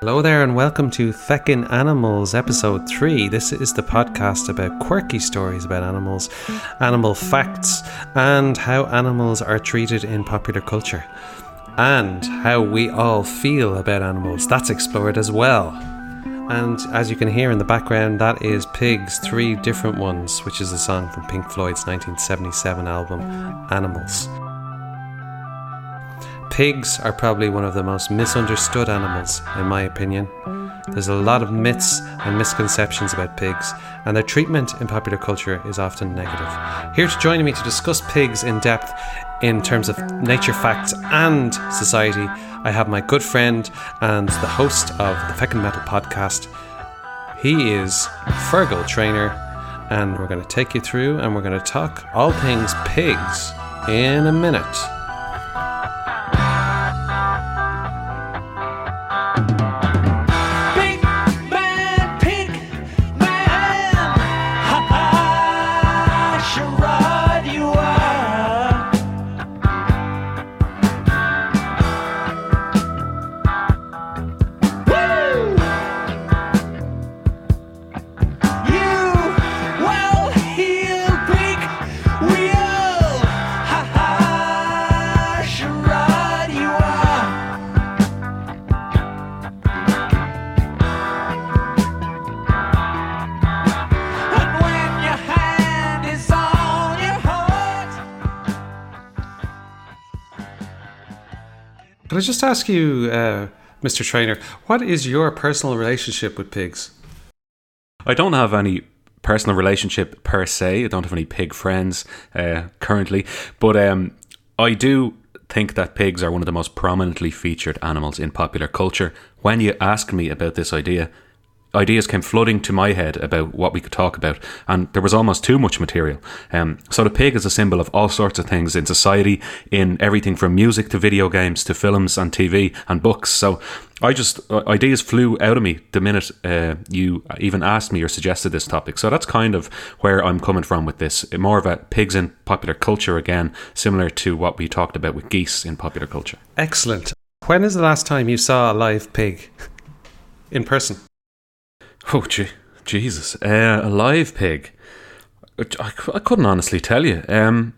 Hello there, and welcome to Feckin' Animals, episode 3. This is the podcast about quirky stories about animals, animal facts, and how animals are treated in popular culture, and how we all feel about animals. That's explored as well. And as you can hear in the background, that is Pigs, Three Different Ones, which is a song from Pink Floyd's 1977 album, Animals. Pigs are probably one of the most misunderstood animals, in my opinion. There's a lot of myths and misconceptions about pigs, and their treatment in popular culture is often negative. Here to join me to discuss pigs in depth in terms of nature facts and society, I have my good friend and the host of the Feckin' Metal podcast. He is Fergal Trainer, and we're going to take you through and we're going to talk all things pigs in a minute. Can I just ask you, uh, Mr. Trainer, what is your personal relationship with pigs? I don't have any personal relationship per se. I don't have any pig friends uh, currently, but um, I do think that pigs are one of the most prominently featured animals in popular culture. When you ask me about this idea, ideas came flooding to my head about what we could talk about, and there was almost too much material. Um, so the pig is a symbol of all sorts of things in society, in everything from music to video games to films and TV and books. So I just uh, ideas flew out of me the minute uh, you even asked me or suggested this topic. So that's kind of where I'm coming from with this. More of a pigs in popular culture again, similar to what we talked about with geese in popular culture. Excellent. When is the last time you saw a live pig in person? Oh, gee, Jesus. Uh, a live pig. I, I couldn't honestly tell you. Um,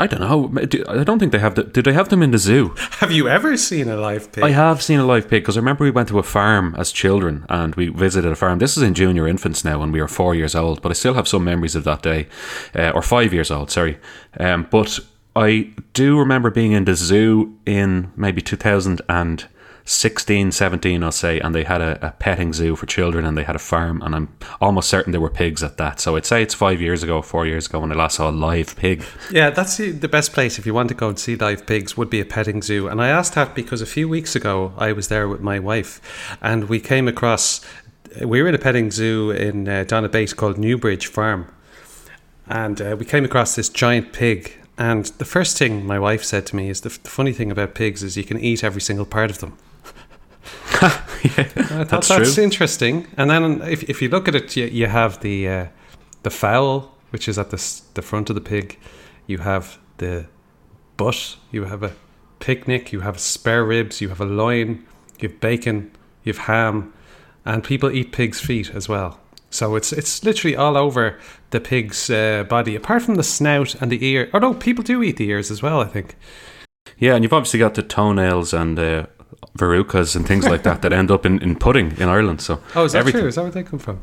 I don't know. I don't think they have. The, do they have them in the zoo? Have you ever seen a live pig? I have seen a live pig because I remember we went to a farm as children and we visited a farm. This is in junior infants now when we were four years old, but I still have some memories of that day, uh, or five years old, sorry. Um, but I do remember being in the zoo in maybe 2016, 17, I'll say, and they had a, a petting zoo for children and they had a farm, and I'm almost certain there were pigs at that. So I'd say it's five years ago, four years ago when I last saw a live pig. Yeah, that's the best place if you want to go and see live pigs would be a petting zoo. And I asked that because a few weeks ago I was there with my wife and we came across we were in a petting zoo in uh, Donabate called Newbridge Farm. And uh, we came across this giant pig and the first thing my wife said to me is the, f- the funny thing about pigs is you can eat every single part of them. yeah, that's that's, true. interesting. And then if, if you look at it, you, you have the uh, the fowl, which is at the the front of the pig. You have the butt. You have a picnic. You have spare ribs. You have a loin. You have bacon. You have ham, and people eat pig's feet as well. So it's it's literally all over the pig's uh, body, apart from the snout and the ear. Oh no, people do eat the ears as well. I think. Yeah, and you've obviously got the toenails and uh, verrucas and things like that that end up in, in pudding in Ireland. So Oh, is that everything- true? Is that where they come from?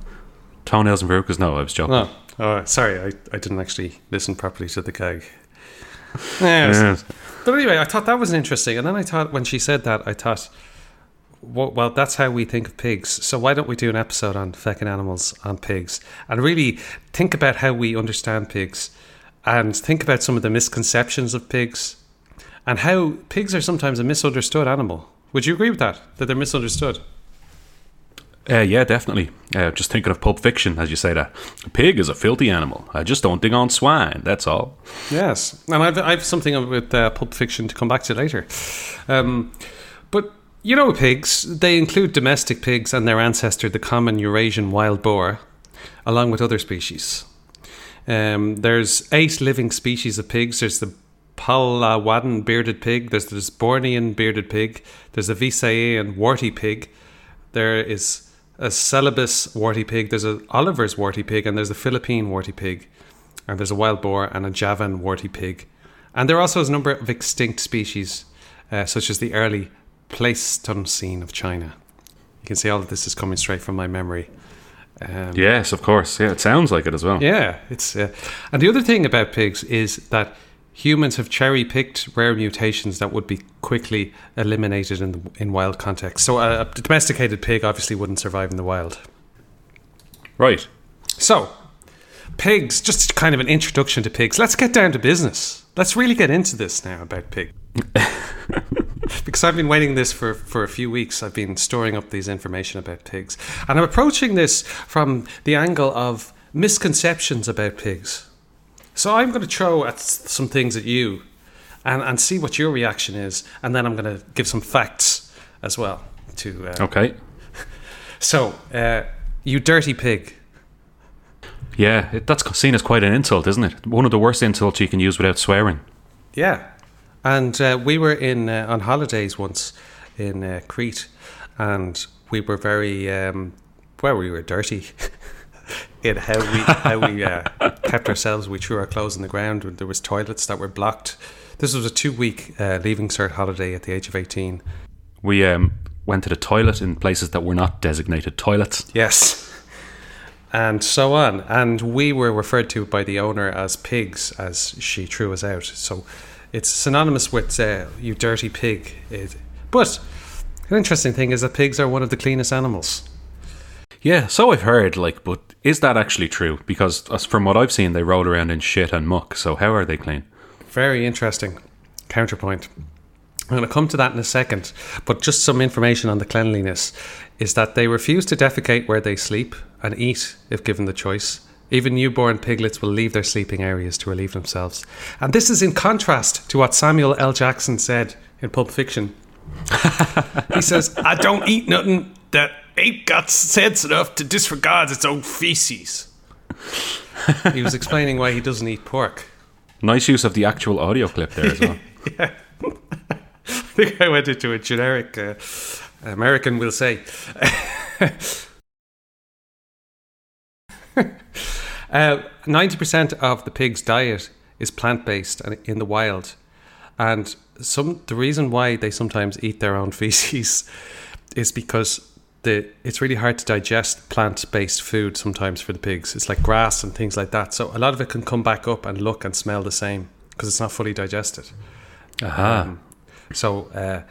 Toenails and verrucas? No, I was joking. Oh, oh sorry, I, I didn't actually listen properly to the gag. Yeah, Yes. But anyway, I thought that was interesting. And then I thought, when she said that, I thought, well, well, that's how we think of pigs. So why don't we do an episode on feckin' animals on pigs and really think about how we understand pigs and think about some of the misconceptions of pigs and how pigs are sometimes a misunderstood animal. Would you agree with that? That they're misunderstood? Uh, yeah, definitely. Uh, just thinking of Pulp Fiction as you say that. A pig is a filthy animal. I just don't dig on swine. That's all. Yes, and I've I've something with uh, Pulp Fiction to come back to later. Um, but you know, pigs they include domestic pigs and their ancestor, the common Eurasian wild boar, along with other species. Um, there's eight living species of pigs. There's the Palawan bearded pig. There's the Bornean bearded pig. There's the Visayan warty pig. there is a Celebes warty pig, there's a Oliver's warty pig, and there's a Philippine warty pig, and there's a wild boar and a Javan warty pig. And there are also is a number of extinct species, uh, such as the early Pleistocene of China. You can see all of this is coming straight from my memory. Um, Yes, of course. Yeah, it sounds like it as well. yeah, it's uh, and the other thing about pigs is that humans have cherry picked rare mutations that would be quickly eliminated in the, in wild context. So a, a domesticated pig obviously wouldn't survive in the wild. Right. So pigs, just kind of an introduction to pigs. Let's get down to business. Let's really get into this now about pig. because I've been waiting this for, for a few weeks. I've been storing up these information about pigs. And I'm approaching this from the angle of misconceptions about pigs. So I'm going to throw at some things at you and, and see what your reaction is. And then I'm going to give some facts as well. To uh, Okay. So, uh, you dirty pig. Yeah, it, that's seen as quite an insult, isn't it? One of the worst insults you can use without swearing. Yeah, and uh, we were in uh, on holidays once in uh, Crete, and we were very um, well. We were dirty in how we how we uh, kept ourselves. We threw our clothes on the ground. There was toilets that were blocked. This was a two week uh, leaving cert holiday at the age of eighteen. We um, went to the toilet in places that were not designated toilets. Yes. And so on. And we were referred to by the owner as pigs as she threw us out. So it's synonymous with uh, you dirty pig. It, but an interesting thing is that pigs are one of the cleanest animals. Yeah, so I've heard, like, but is that actually true? Because from what I've seen, they roll around in shit and muck, so how are they clean? Very interesting counterpoint. I'm going to come to that in a second, but just some information on the cleanliness is that they refuse to defecate where they sleep and eat if given the choice. Even newborn piglets will leave their sleeping areas to relieve themselves. And this is in contrast to what Samuel L. Jackson said in Pulp Fiction. he says, I don't eat nothing that ain't got sense enough to disregard its own feces. he was explaining why he doesn't eat pork. Nice use of the actual audio clip there as well. yeah. I think I went into a generic uh, American will say. Uh, Ninety percent of the pig's diet is plant based and in the wild, and some the reason why they sometimes eat their own feces is because the it's really hard to digest plant based food sometimes for the pigs. It's like grass and things like that. So a lot of it can come back up and look and smell the same because it's not fully digested. Aha. So, uh,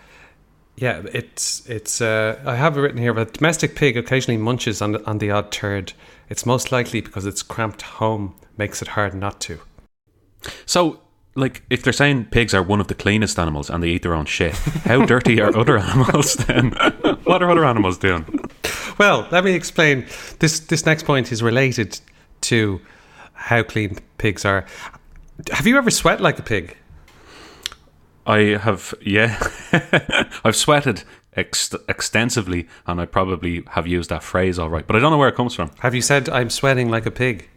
yeah, it's it's. Uh, I have it written here. But a domestic pig occasionally munches on the, on the odd turd. It's most likely because its cramped home makes it hard not to. So, like, if they're saying pigs are one of the cleanest animals and they eat their own shit, how dirty are other animals then? What are other animals doing? Well, let me explain. This this next point is related to how clean pigs are. Have you ever sweat like a pig? I have, yeah, I've sweated ex- extensively, and I probably have used that phrase all right, but I don't know where it comes from. Have you said I'm sweating like a pig?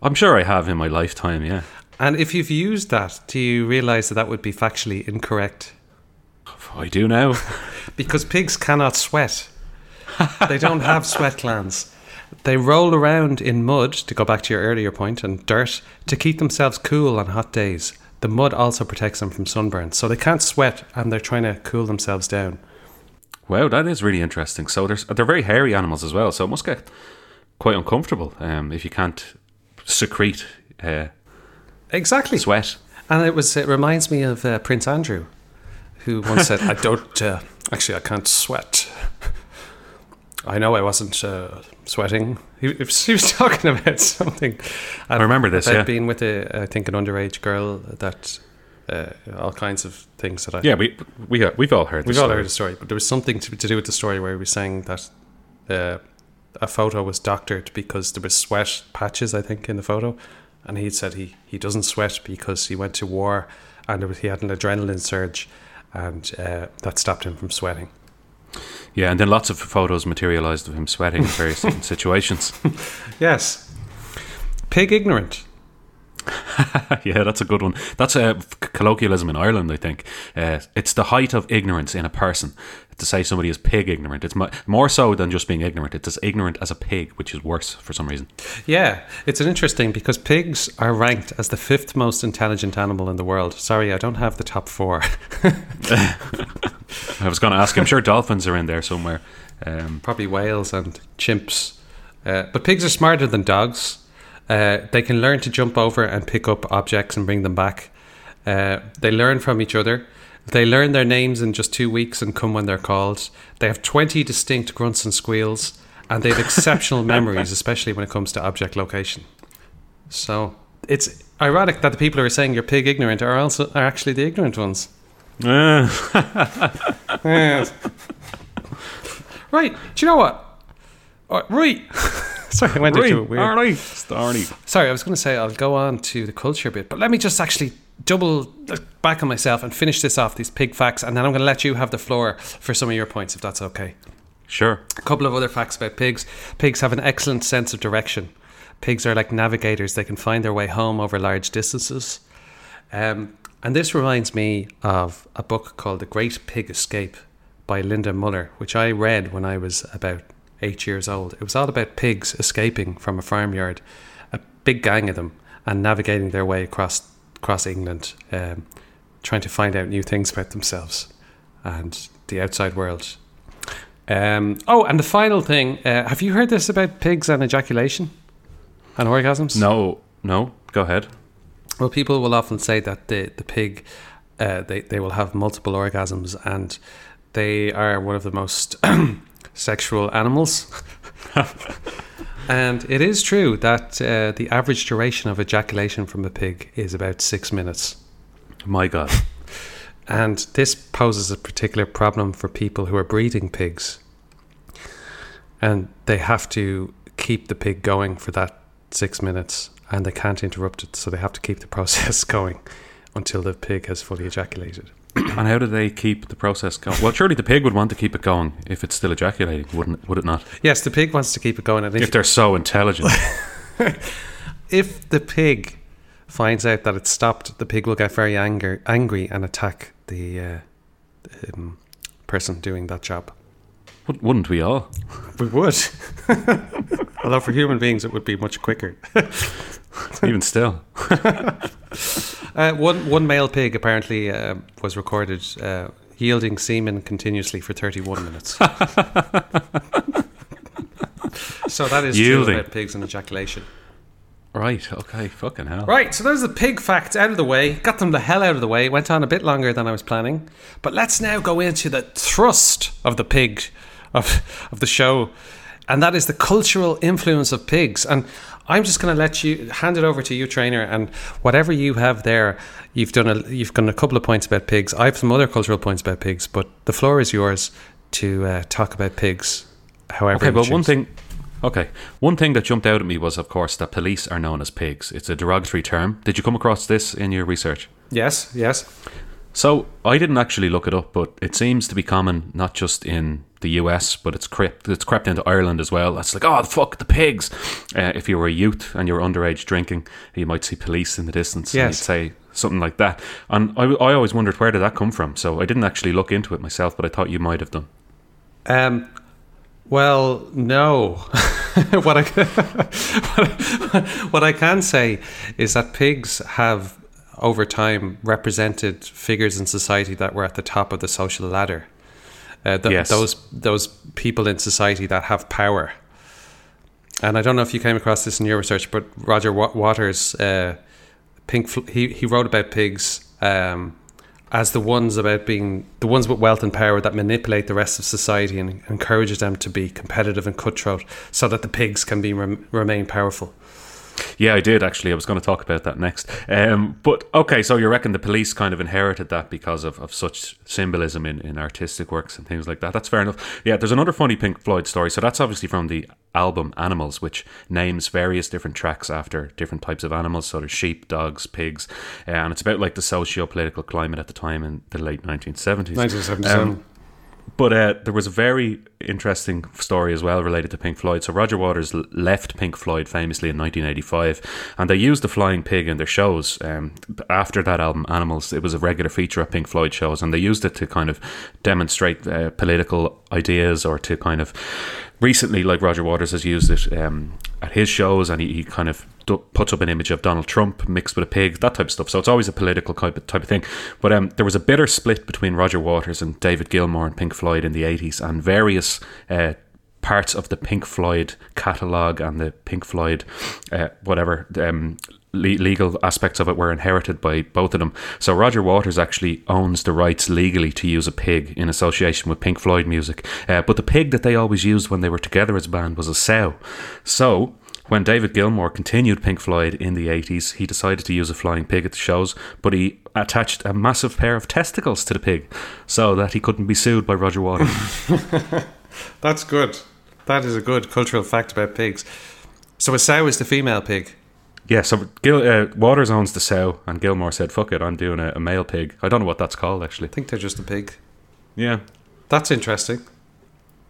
I'm sure I have in my lifetime, yeah. And if you've used that, do you realize that that would be factually incorrect? I do now. Because pigs cannot sweat. they don't have sweat glands. They roll around in mud, to go back to your earlier point, and dirt to keep themselves cool on hot days. The mud also protects them from sunburn. So they can't sweat and they're trying to cool themselves down. Wow, that is really interesting. So there's, they're very hairy animals as well, so it must get quite uncomfortable um, if you can't secrete uh, Exactly. sweat. And it was it reminds me of uh, Prince Andrew, who once said, "I don't uh, actually I can't sweat." I know I wasn't uh, sweating. He, he was talking about something. I remember this, About yeah. being with a, I think an underage girl that uh, all kinds of things that I Yeah, we we uh, we've all heard. we've this all heard the story, but there was something to, to do with the story where he was saying that uh, a photo was doctored because there was sweat patches, I think, in the photo, and he said he he doesn't sweat because he went to war and there was, he had an adrenaline surge, and uh, that stopped him from sweating. Yeah, and then lots of photos materialized of him sweating in various different situations. Yes, pig ignorant. yeah, that's a good one. That's a colloquialism in Ireland. I think uh, it's the height of ignorance in a person to say somebody is pig ignorant. It's more so than just being ignorant. It's as ignorant as a pig, which is worse for some reason. Yeah, it's interesting because pigs are ranked as the fifth most intelligent animal in the world. Sorry, I don't have the top four. I was going to ask. I'm sure dolphins are in there somewhere. Um, Probably whales and chimps. Uh, but pigs are smarter than dogs. Uh, they can learn to jump over and pick up objects and bring them back. Uh, they learn from each other. They learn their names in just two weeks and come when they're called. They have 20 distinct grunts and squeals, and they have exceptional memories, especially when it comes to object location. So it's ironic that the people who are saying you're pig ignorant are also are actually the ignorant ones. Yes. right. Do you know what? Uh, right. Sorry, I went right, into it weird. Arnie, Starny. Sorry, I was going to say I'll go on to the culture bit, but let me just actually double back on myself and finish this off these pig facts, and then I'm going to let you have the floor for some of your points, if that's okay. Sure. A couple of other facts about pigs. Pigs have an excellent sense of direction. Pigs are like navigators; they can find their way home over large distances. Um, and this reminds me of a book called The Great Pig Escape by Linda Muller, which I read when I was about eight years old. It was all about pigs escaping from a farmyard, a big gang of them, and navigating their way across across England, um, trying to find out new things about themselves and the outside world. Um, oh, and the final thing: uh, Have you heard this about pigs and ejaculation and orgasms? No, no. Go ahead. Well, people will often say that the the pig, uh, they they will have multiple orgasms, and they are one of the most sexual animals. and it is true that uh, the average duration of ejaculation from a pig is about six minutes. My God. And this poses a particular problem for people who are breeding pigs. And they have to keep the pig going for that six minutes and they can't interrupt it. So they have to keep the process going until the pig has fully ejaculated. and how do they keep the process going? Well, surely the pig would want to keep it going if it's still ejaculating, wouldn't? Would it not? Yes, the pig wants to keep it going. And If if, they're so intelligent. if the pig finds out that it's stopped, the pig will get very anger, angry and attack the uh, um, person doing that job. Wouldn't we all? We would. Although for human beings it would be much quicker. Even still. Uh, one one male pig apparently uh, was recorded uh, yielding semen continuously for 31 minutes. so that is Yielding. true about pigs and ejaculation. Right. Okay. Fucking hell. Right, so there's the pig facts out of the way. Got them the hell out of the way. Went on a bit longer than I was planning. But let's now go into the thrust of the pig of, of the show. And that is the cultural influence of pigs. And I'm just going to let you hand it over to you, trainer, and whatever you have there, you've done a you've done a couple of points about pigs. I have some other cultural points about pigs, but the floor is yours to uh, talk about pigs. However, Okay, but one thing. Okay, one thing that jumped out at me was, of course, that police are known as pigs. It's a derogatory term. Did you come across this in your research? yes, yes, So I didn't actually look it up, but it seems to be common not just in the US, but it's crept it's crept into Ireland as well. It's like, oh fuck the pigs. Uh, if you were a youth and you were underage drinking, you might see police in the distance. and Yes. you'd say something like that. And I, I always wondered where did that come from. So I didn't actually look into it myself, but I thought you might have done. Um, well, no. what I what I can say is that pigs have over time represented figures in society that were at the top of the social ladder. Uh, th- Yes. Those those people in society that have power. And I don't know if you came across this in your research, but Roger Waters, uh, Pink, Fl- he he wrote about pigs um, as the ones about being the ones with wealth and power that manipulate the rest of society and encourages them to be competitive and cutthroat, so that the pigs can be rem- remain powerful. Yeah, I did actually. I was going to talk about that next. Um, but okay, so you reckon the police kind of inherited that because of, of such symbolism in, in artistic works and things like that. That's fair enough. Yeah, there's another funny Pink Floyd story. So that's obviously from the album Animals, which names various different tracks after different types of animals. So there's sheep, dogs, pigs, uh, and it's about like the socio political climate at the time in the late 1970s. Um, But uh, there was a very interesting story as well related to Pink Floyd. So Roger Waters left Pink Floyd famously in 1985, and they used the flying pig in their shows. Um, after that album, Animals, it was a regular feature at Pink Floyd shows, and they used it to kind of demonstrate uh, political ideas or to kind of recently, like Roger Waters has used it um, at his shows, and he, he kind of puts up an image of Donald Trump mixed with a pig, that type of stuff. So it's always a political type of, type of thing. But um, there was a bitter split between Roger Waters and David Gilmour and Pink Floyd in the 80s, and various uh, parts of the Pink Floyd catalogue and the Pink Floyd, uh, whatever, um, le- legal aspects of it were inherited by both of them. So Roger Waters actually owns the rights legally to use a pig in association with Pink Floyd music. Uh, but the pig that they always used when they were together as a band was a sow. So when David Gilmour continued Pink Floyd in the 80s, he decided to use a flying pig at the shows, but he attached a massive pair of testicles to the pig so that he couldn't be sued by Roger Waters. That's good. That is a good cultural fact about pigs. So a sow is the female pig. yeah, so Gil, uh, Waters owns the sow, and Gilmour said, fuck it, I'm doing a, a male pig. I don't know what that's called, actually. I think they're just a pig. Yeah. That's interesting.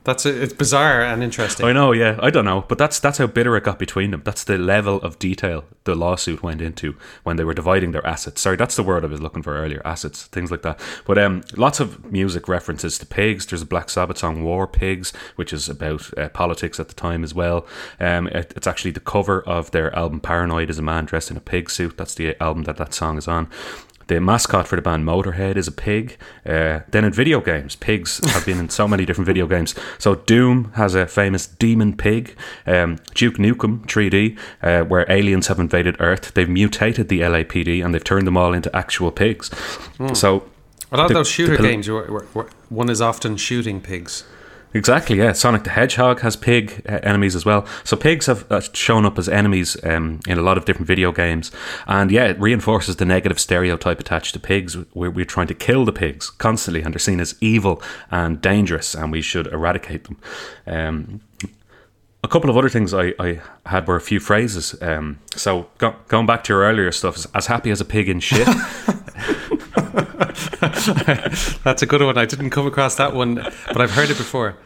That's it's bizarre and interesting. I know, yeah, I don't know, but that's that's how bitter it got between them. That's the level of detail the lawsuit went into when they were dividing their assets. Sorry, that's the word I was looking for earlier. Assets, things like that. But um, lots of music references to pigs. There's a Black Sabbath song "War Pigs," which is about uh, politics at the time as well. Um, it, it's actually the cover of their album "Paranoid" is a man dressed in a pig suit. That's the album that that song is on. The mascot for the band Motorhead is a pig. Uh, then in video games, pigs have been in so many different video games. So Doom has a famous demon pig. Um, Duke Nukem 3D, uh, where aliens have invaded Earth. They've mutated the LAPD and they've turned them all into actual pigs. So a lot of those shooter pol- games, one is often shooting pigs. Exactly, yeah. Sonic the Hedgehog has pig uh, enemies as well. So pigs have uh, shown up as enemies um, in a lot of different video games, and yeah, it reinforces the negative stereotype attached to pigs. We're, we're trying to kill the pigs constantly, and they're seen as evil and dangerous, and we should eradicate them. Um, a couple of other things I, I had were a few phrases. Um, so go, going back to your earlier stuff, as- as happy as a pig in shit. That's a good one. I didn't come across that one, but I've heard it before.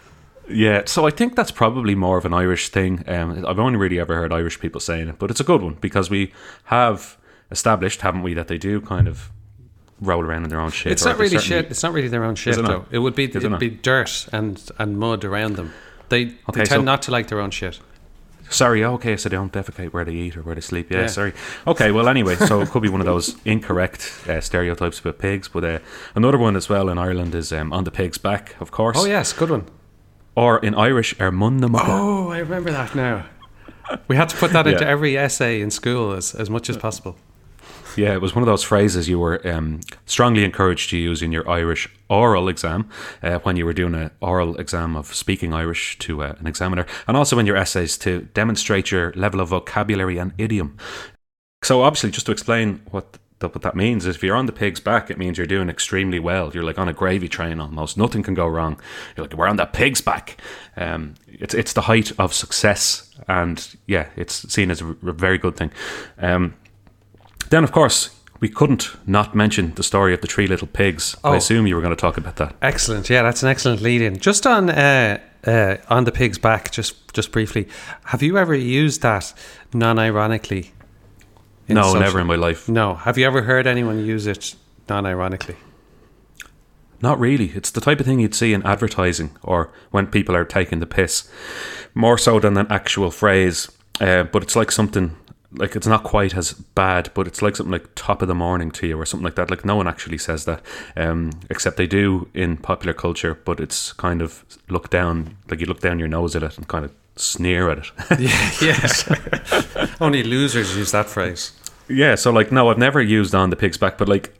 Yeah, so I think that's probably more of an Irish thing. Um, I've only really ever heard Irish people saying it, but it's a good one because we have established, haven't we, that they do kind of roll around in their own shit. It's not really shit. It's not really their own shit, it though. It would be Is it'd be dirt and and mud around them. They, they tend so- not to like their own shit. Sorry, okay, so they don't defecate where they eat or where they sleep. Yeah, Yeah. sorry. Okay, well, anyway, so it could be one of those incorrect uh, stereotypes about pigs. But uh, another one as well in Ireland is um, on the pig's back, of course. Oh yes, good one. Or in Irish, er mun na. Oh, I remember that now. We had to put that into every essay in school as, as much as possible. Yeah, it was one of those phrases you were um, strongly encouraged to use in your Irish oral exam uh, when you were doing an oral exam of speaking Irish to uh, an examiner, and also in your essays to demonstrate your level of vocabulary and idiom. So, obviously, just to explain what that, what that means is if you're on the pig's back, it means you're doing extremely well. You're like on a gravy train almost. Nothing can go wrong. You're like, we're on the pig's back. Um, it's, it's the height of success. And yeah, it's seen as a very good thing. Um, then, of course, we couldn't not mention the story of the three little pigs. Oh. I assume you were going to talk about that. Excellent. Yeah, that's an excellent lead in. Just on uh, uh, on the pig's back, just just briefly, have you ever used that non-ironically? No, social- never in my life. No. Have you ever heard anyone use it non-ironically? Not really. It's the type of thing you'd see in advertising or when people are taking the piss, more so than an actual phrase. Uh, but it's like something like it's not quite as bad, but it's like something like top of the morning to you or something like that. Like no one actually says that, um, except they do in popular culture. But it's kind of looked down, like you look down your nose at it and kind of sneer at it. yeah. yeah. Only losers use that phrase. Yeah, so like no, I've never used on the pig's back, but like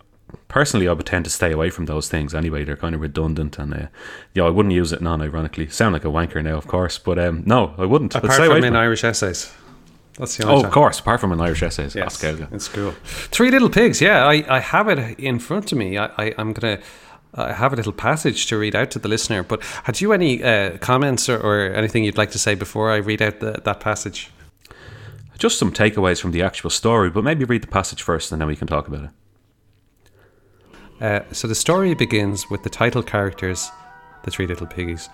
personally, I would tend to stay away from those things anyway. They're kind of redundant, and uh, yeah, I wouldn't use it non-ironically. Sound like a wanker now, of course, but um, no, I wouldn't. I'd Apart away from in. Irish essays. That's the only Oh, time. of course, apart from an Irish essays. Yes, good. in school. Three Little Pigs. Yeah, I, I have it in front of me. I, I, I'm going to. I have a little passage to read out to the listener. But had you any uh, comments or, or anything you'd like to say before I read out the, that passage? Just some takeaways from the actual story, but maybe read the passage first, and then we can talk about it. Uh, so the story begins with the title characters the three little piggies,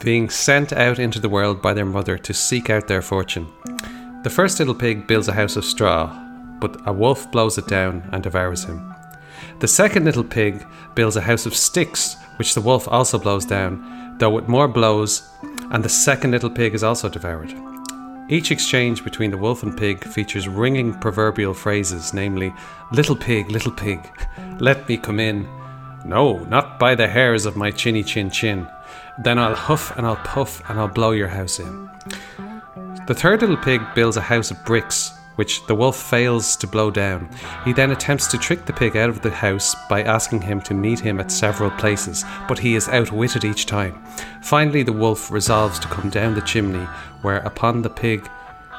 being sent out into the world by their mother to seek out their fortune. The first little pig builds a house of straw, but a wolf blows it down and devours him. The second little pig builds a house of sticks, which the wolf also blows down, though with more blows, and the second little pig is also devoured. Each exchange between the wolf and pig features ringing proverbial phrases, namely, Little pig, little pig, let me come in. No, not by the hairs of my chinny chin chin. Then I'll huff and I'll puff and I'll blow your house in. The third little pig builds a house of bricks, which the wolf fails to blow down. He then attempts to trick the pig out of the house by asking him to meet him at several places, but he is outwitted each time. Finally, the wolf resolves to come down the chimney, where upon the pig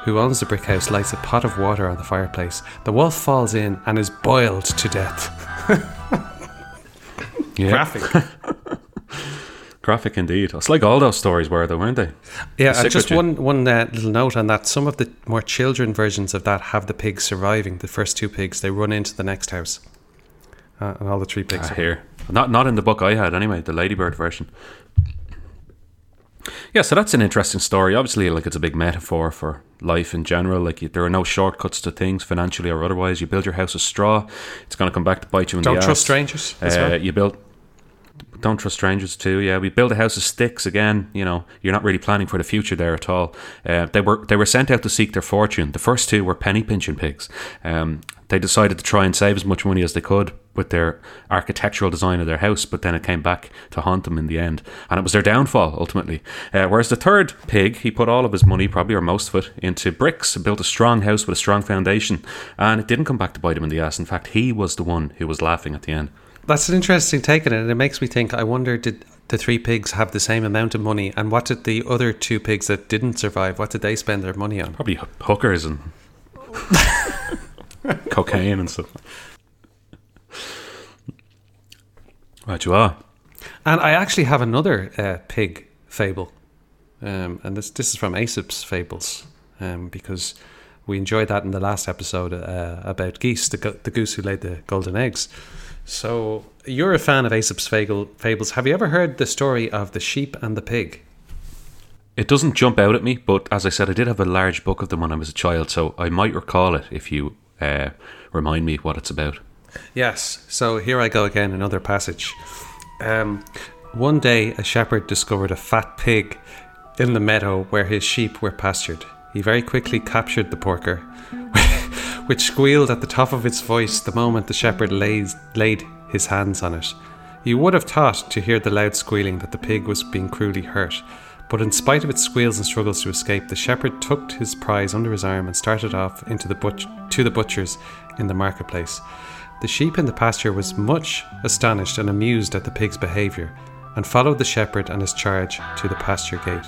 who owns the brick house lights a pot of water on the fireplace. The wolf falls in and is boiled to death. Graphic. Graphic indeed. It's like all those stories were, though, weren't they? Yeah, uh, just one one uh, little note on that. Some of the more children versions of that have the pigs surviving. The first two pigs, they run into the next house, uh, and all the three pigs. Ah, here. Not not in the book I had anyway, the Ladybird version. Yeah, so that's an interesting story. Obviously, like it's a big metaphor for life in general. Like you, there are no shortcuts to things, financially or otherwise. You build your house of straw, it's going to come back to bite you in the ass. Don't trust strangers. Uh. You build. Don't trust strangers too. Yeah, we build a house of sticks again. You know, you're not really planning for the future there at all. Uh, they were they were sent out to seek their fortune. The first two were penny pinching pigs. Um, they decided to try and save as much money as they could with their architectural design of their house, but then it came back to haunt them in the end, and it was their downfall ultimately. Uh, whereas the third pig, he put all of his money, probably or most of it, into bricks, built a strong house with a strong foundation, and it didn't come back to bite him in the ass. In fact, he was the one who was laughing at the end. That's an interesting take on it, and it makes me think. I wonder, did the three pigs have the same amount of money, and what did the other two pigs that didn't survive? What did they spend their money on? Probably hookers and cocaine and stuff. Right, you are. And I actually have another uh, pig fable, um, and this this is from Aesop's Fables, um, because we enjoyed that in the last episode uh, about geese, the go- the goose who laid the golden eggs. So you're a fan of Aesop's fables. Have you ever heard the story of the sheep and the pig? It doesn't jump out at me, but as I said, I did have a large book of them when I was a child, so I might recall it if you uh, remind me what it's about. Yes. So here I go again, another passage. Um, one day, a shepherd discovered a fat pig in the meadow where his sheep were pastured. He very quickly captured the porker, which squealed at the top of its voice the moment the shepherd lays, laid his hands on it. You would have thought to hear the loud squealing that the pig was being cruelly hurt, but in spite of its squeals and struggles to escape, the shepherd tucked his prize under his arm and started off into the butch- to the butcher's in the marketplace. The sheep in the pasture was much astonished and amused at the pig's behaviour, and followed the shepherd and his charge to the pasture gate.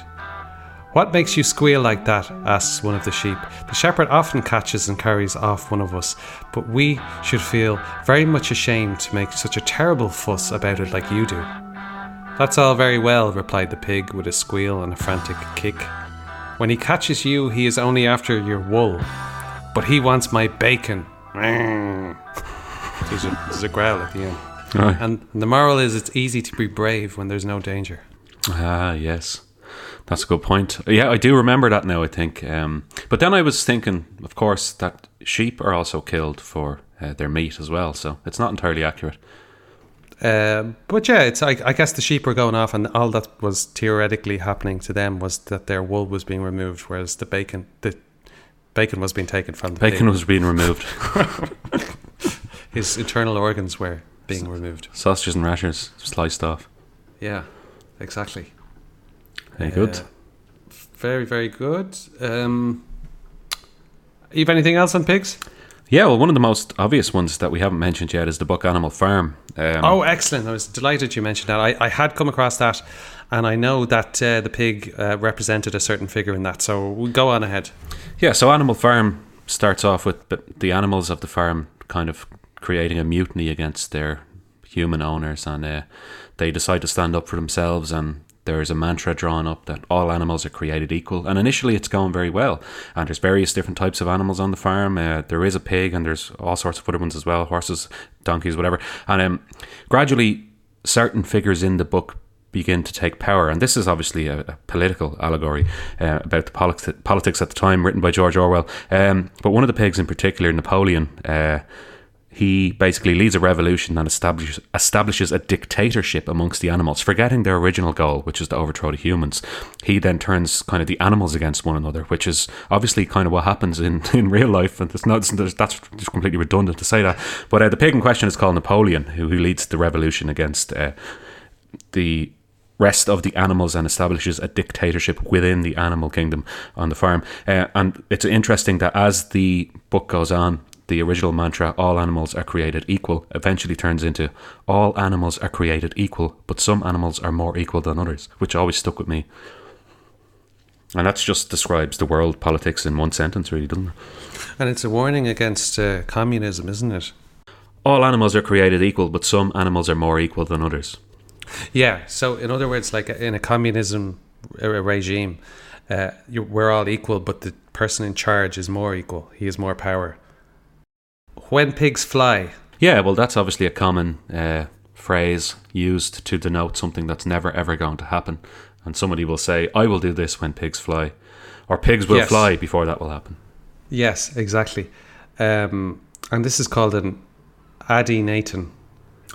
What makes you squeal like that? asks one of the sheep. The shepherd often catches and carries off one of us, but we should feel very much ashamed to make such a terrible fuss about it like you do. That's all very well, replied the pig with a squeal and a frantic kick. When he catches you, he is only after your wool, but he wants my bacon. There's a, there's a growl at the end. And the moral is it's easy to be brave when there's no danger. Ah, yes. That's a good point. Yeah, I do remember that now, I think. Um, but then I was thinking, of course, that sheep are also killed for uh, their meat as well, so it's not entirely accurate. Um, but yeah, it's I, I guess the sheep were going off, and all that was theoretically happening to them was that their wool was being removed, whereas the bacon the bacon was being taken from the Bacon was being removed. His internal organs were being removed. Sausages and rashers sliced off. Yeah, exactly. Very good. Uh, very very good. Um, you have anything else on pigs? Yeah, well, one of the most obvious ones that we haven't mentioned yet is the book Animal Farm. Um, Oh, excellent! I was delighted you mentioned that. I, I had come across that, and I know that uh, the pig uh, represented a certain figure in that. So we'll go on ahead. Yeah, so Animal Farm starts off with the- the animals of the farm kind of creating a mutiny against their human owners, and uh, they decide to stand up for themselves. And there's a mantra drawn up that all animals are created equal. And initially, it's going very well. And there's various different types of animals on the farm. Uh, there is a pig, and there's all sorts of other ones as well: horses, donkeys, whatever. And um, gradually, certain figures in the book begin to take power. And this is obviously a, a political allegory uh, about the politi- politics at the time, written by George Orwell. Um, but one of the pigs in particular, Napoleon, uh, he basically leads a revolution and establishes, establishes a dictatorship amongst the animals, forgetting their original goal, which is to overthrow the humans. He then turns kind of the animals against one another, which is obviously kind of what happens in, in real life. And it's not, it's- that's just completely redundant to say that. But uh, the pig in question is called Napoleon, who, who leads the revolution against uh, the rest of the animals and establishes a dictatorship within the animal kingdom on the farm. Uh, and it's interesting that as the book goes on, the original mantra, all animals are created equal, eventually turns into all animals are created equal, but some animals are more equal than others, which always stuck with me. And that just describes the world politics in one sentence, really, doesn't it? And it's a warning against uh, communism, isn't it? All animals are created equal, but some animals are more equal than others. Yeah. So, in other words, like in a communism uh, regime, uh, you, we're all equal, but the person in charge is more equal. He has more power. When pigs fly, Yeah, well, that's obviously a common uh, phrase used to denote something that's never ever going to happen. And somebody will say, I will do this when pigs fly. Or pigs will Yes. fly before that will happen. yes, exactly. Um, and this is called an adynaton.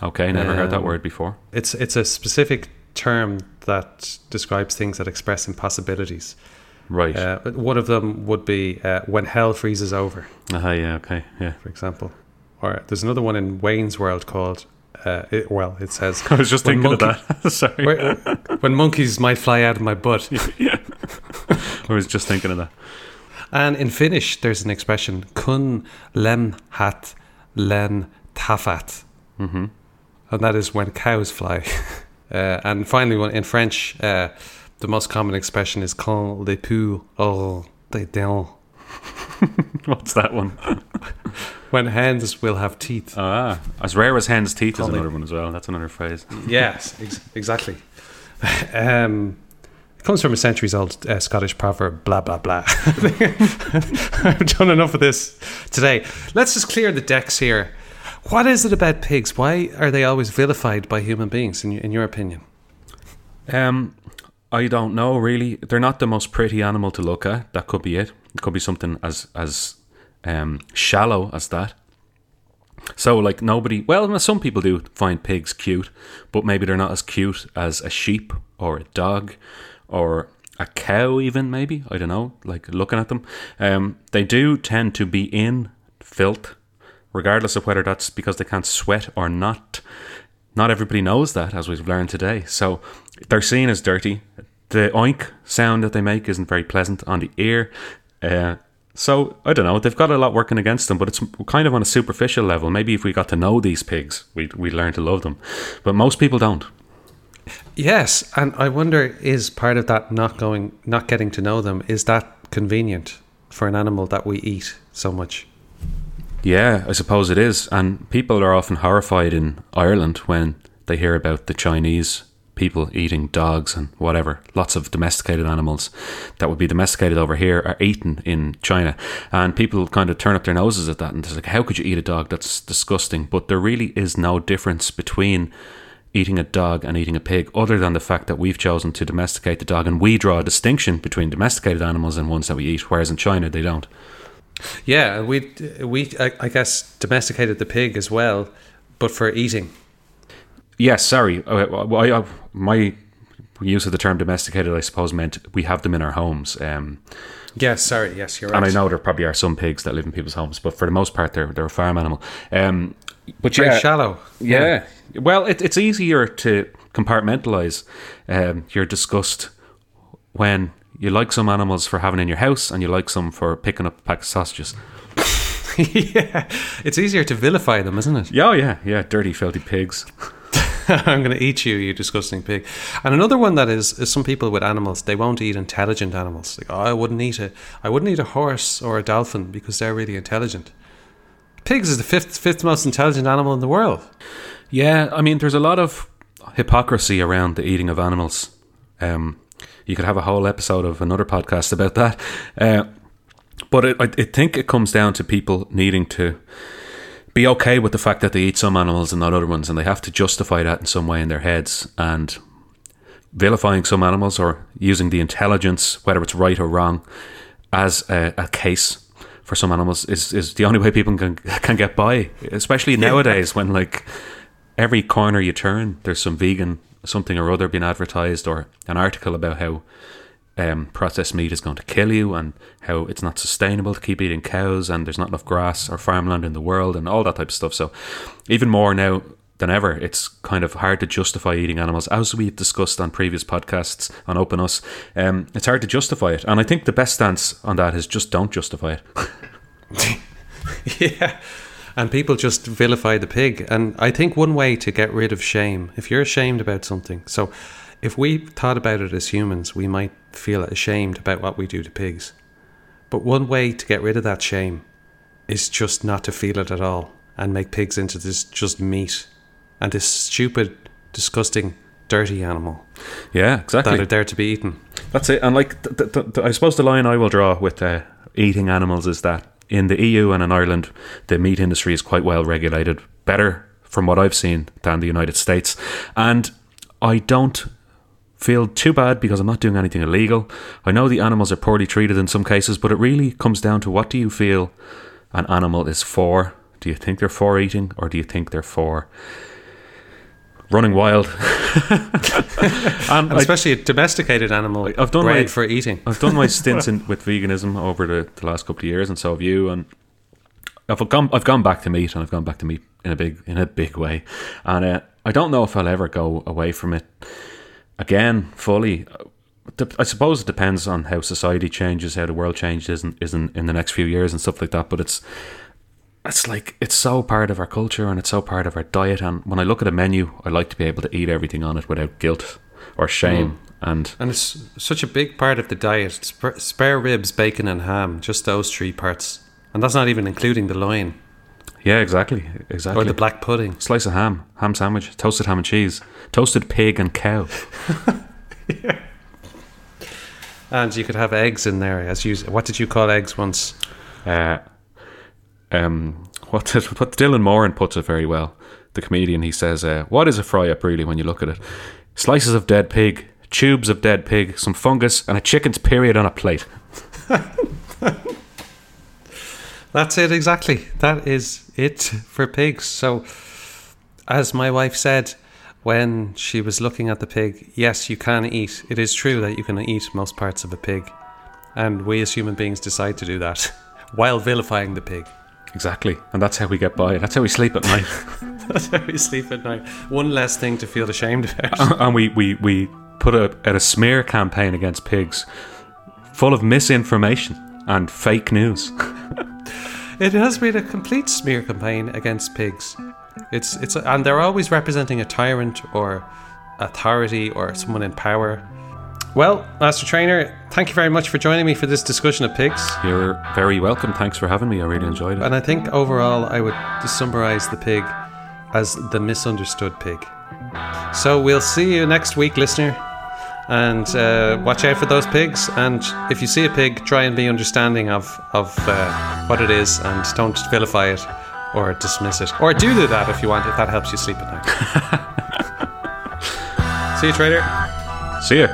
Okay, never heard that Um, word before. It's it's a specific term that describes things that express impossibilities. Right. Uh, but one of them would be uh, when hell freezes over, uh yeah, okay, yeah. for example. Or there's another one in Wayne's World called. Uh, it, well, it says I was just thinking monkey- of that. Sorry. Where- when monkeys might fly out of my butt. yeah. I was just thinking of that. And in Finnish, there's an expression kun lem hat len tafat. Mm-hmm. And that is when cows fly. uh, and finally, one in French, uh, the most common expression is quand les poules ont des dents. What's that one? When hens will have teeth. Ah, as rare as hen's teeth is another one as well. That's another phrase. yes, ex- exactly. Um, it comes from a centuries old uh, Scottish proverb, blah, blah, blah. I've done enough of this today. Let's just clear the decks here. What is it about pigs? Why are they always vilified by human beings, in, in your opinion? Um, I don't know really. They're not the most pretty animal to look at. That could be it. It could be something as as um, shallow as that. So like nobody. Well, some people do find pigs cute, but maybe they're not as cute as a sheep or a dog or a cow. Even maybe I don't know. Like looking at them, um, they do tend to be in filth, regardless of whether that's because they can't sweat or not not everybody knows that, as we've learned today. So they're seen as dirty. The oink sound that they make isn't very pleasant on the ear. Uh, so I don't know. They've got a lot working against them, but it's kind of on a superficial level. Maybe if we got to know these pigs, we'd we'd learn to love them. But most people don't. Yes, and I wonder is part of that not going, not getting to know them, is that convenient for an animal that we eat so much? Yeah, I suppose it is. And people are often horrified in Ireland when they hear about the Chinese people eating dogs and whatever. Lots of domesticated animals that would be domesticated over here are eaten in China. And people kind of turn up their noses at that and they're like, how could you eat a dog? That's disgusting. But there really is no difference between eating a dog and eating a pig other than the fact that we've chosen to domesticate the dog and we draw a distinction between domesticated animals and ones that we eat whereas in China they don't. Yeah, we we I, I guess domesticated the pig as well, but for eating. Yes, sorry. Uh, I, I, my use of the term domesticated, I suppose, meant we have them in our homes. Um, Yes, sorry. Yes, you're right. and I know there probably are some pigs that live in people's homes, but for the most part, they're they're a farm animal. Um, but very yeah, shallow. yeah. Well, it, it's easier to compartmentalize um, your disgust when you like some animals for having in your house, and you like some for picking up a pack of sausages. yeah, it's easier to vilify them, isn't it? Yeah, oh, yeah, yeah. Dirty, filthy pigs. I'm going to eat you, you disgusting pig. And another one that is, is some people with animals, they won't eat intelligent animals. Like, oh, I wouldn't eat a, I wouldn't eat a horse or a dolphin because they're really intelligent. Pigs is the fifth fifth most intelligent animal in the world. Yeah, I mean, there's a lot of hypocrisy around the eating of animals. Um, you could have a whole episode of another podcast about that. Uh, but it, I think it comes down to people needing to be okay with the fact that they eat some animals and not other ones, and they have to justify that in some way in their heads. And vilifying some animals or using the intelligence, whether it's right or wrong, as a, a case for some animals is, is the only way people can can get by. Especially nowadays when like every corner you turn, there's some vegan something or other being advertised or an article about how um, processed meat is going to kill you and how it's not sustainable to keep eating cows and there's not enough grass or farmland in the world and all that type of stuff. So even more now than ever, it's kind of hard to justify eating animals, as we've discussed on previous podcasts on Open Us. Um, it's hard to justify it, and I think the best stance on that is just don't justify it. yeah. And people just vilify the pig. And I think one way to get rid of shame, if you're ashamed about something, so if we thought about it as humans, we might feel ashamed about what we do to pigs. But one way to get rid of that shame is just not to feel it at all and make pigs into this just meat and this stupid, disgusting, dirty animal yeah, exactly. that are there to be eaten. That's it. And like, th- th- th- I suppose the line I will draw with uh, eating animals is that in the EU and in Ireland, the meat industry is quite well regulated, better from what I've seen than the United States. And I don't feel too bad because I'm not doing anything illegal. I know the animals are poorly treated in some cases, but it really comes down to what do you feel an animal is for? Do you think they're for eating or do you think they're for running wild? and And I- especially a domesticated animal I've done my- for eating. I've done my stints in, with veganism over the, the last couple of years, and so have you. And I've gone, I've gone back to meat, and I've gone back to meat in a big, in a big way. And uh, I don't know if I'll ever go away from it again fully. I suppose it depends on how society changes, how the world changes, and isn't in the next few years and stuff like that. But it's it's like it's so part of our culture and it's so part of our diet. And when I look at a menu, I like to be able to eat everything on it without guilt or shame. Mm. And And it's such a big part of the diet. Spare ribs, bacon, and ham. Just those three parts. And that's not even including the loin yeah, exactly, exactly. or the black pudding. Slice of ham, ham sandwich, toasted ham and cheese, toasted pig and cow. yeah. And you could have eggs in there. As you, what did you call eggs once? Uh, um, what did, what Dylan Moran puts it very well. The comedian he says, uh, "What is a fry up really when you look at it? Slices of dead pig, tubes of dead pig, some fungus, and a chicken's period on a plate." That's it exactly. That is it for pigs. So, as my wife said when she was looking at the pig, yes, you can eat. It is true that you can eat most parts of a pig, and we as human beings decide to do that while vilifying the pig. Exactly, and that's how we get by. That's how we sleep at night, That's how we sleep at night. One less thing to feel ashamed about. and we we we put a, at a smear campaign against pigs, full of misinformation and fake news. It has been a complete smear campaign against pigs. It's it's and they're always representing a tyrant or authority or someone in power. Well, Master Trainer, thank you very much for joining me for this discussion of pigs. You're very welcome. Thanks for having me. I really enjoyed it. And I think overall, I would summarize the pig as the misunderstood pig. So we'll see you next week, listener and uh, watch out for those pigs. And if you see a pig, try and be understanding of of uh, what it is, and don't vilify it or dismiss it. Or do do that if you want, if that helps you sleep at night. see you, trader. See you